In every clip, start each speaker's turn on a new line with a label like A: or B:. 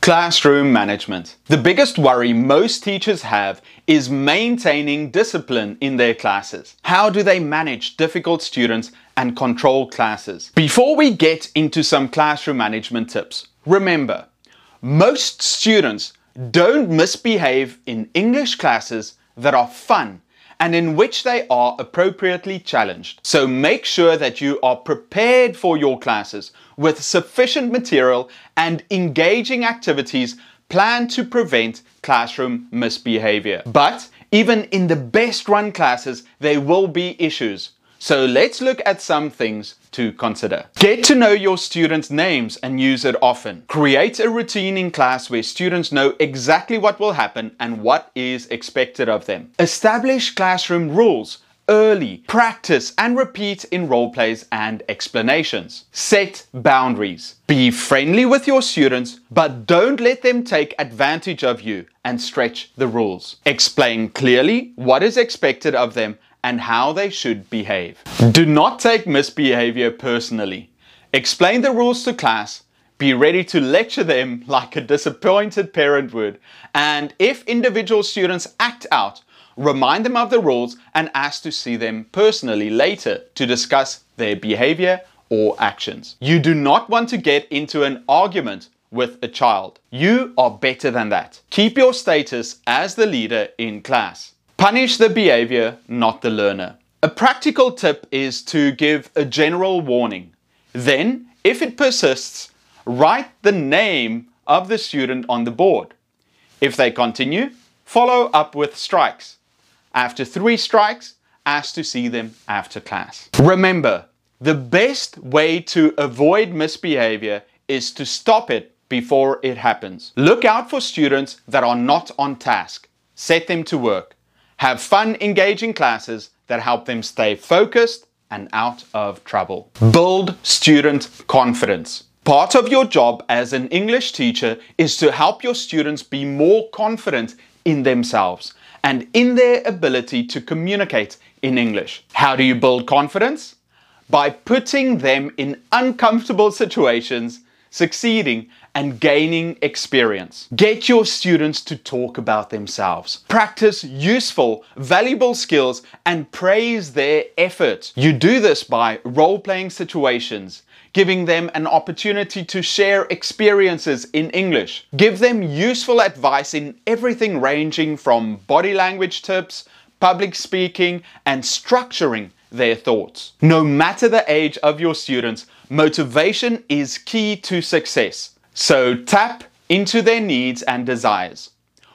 A: Classroom management. The biggest worry most teachers have is maintaining discipline in their classes. How do they manage difficult students and control classes? Before we get into some classroom management tips, remember, most students don't misbehave in English classes that are fun and in which they are appropriately challenged. So make sure that you are prepared for your classes with sufficient material and engaging activities planned to prevent classroom misbehavior. But even in the best run classes, there will be issues. So let's look at some things to consider. Get to know your students' names and use it often. Create a routine in class where students know exactly what will happen and what is expected of them. Establish classroom rules early. Practice and repeat in role plays and explanations. Set boundaries. Be friendly with your students, but don't let them take advantage of you and stretch the rules. Explain clearly what is expected of them and how they should behave. Do not take misbehavior personally. Explain the rules to class, be ready to lecture them like a disappointed parent would, and if individual students act out, remind them of the rules and ask to see them personally later to discuss their behavior or actions. You do not want to get into an argument with a child. You are better than that. Keep your status as the leader in class. Punish the behavior, not the learner. A practical tip is to give a general warning. Then, if it persists, write the name of the student on the board. If they continue, follow up with strikes. After three strikes, ask to see them after class. Remember, the best way to avoid misbehavior is to stop it before it happens. Look out for students that are not on task. Set them to work. Have fun engaging classes that help them stay focused and out of trouble. Build student confidence. Part of your job as an English teacher is to help your students be more confident in themselves and in their ability to communicate in English. How do you build confidence? By putting them in uncomfortable situations succeeding, and gaining experience. Get your students to talk about themselves. Practice useful, valuable skills and praise their efforts. You do this by role playing situations, giving them an opportunity to share experiences in English. Give them useful advice in everything ranging from body language tips, public speaking, and structuring their thoughts. No matter the age of your students, motivation is key to success. So tap into their needs and desires.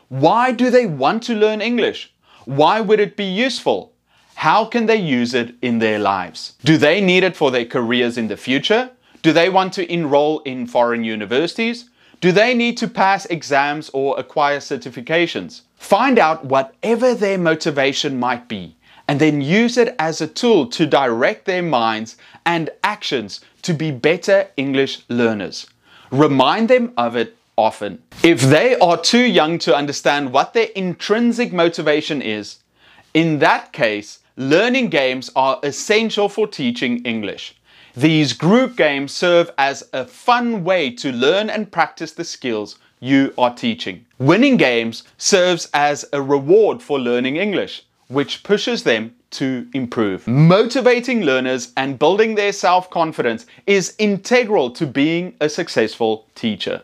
A: Why do they want to learn English? Why would it be useful? How can they use it in their lives? Do they need it for their careers in the future? Do they want to enroll in foreign universities? Do they need to pass exams or acquire certifications? Find out whatever their motivation might be and then use it as a tool to direct their minds and actions to be better English learners. Remind them of it often. If they are too young to understand what their intrinsic motivation is, in that case, learning games are essential for teaching English. These group games serve as a fun way to learn and practice the skills you are teaching. Winning games serves as a reward for learning English which pushes them to improve. Motivating learners and building their self confidence is integral to being a successful teacher.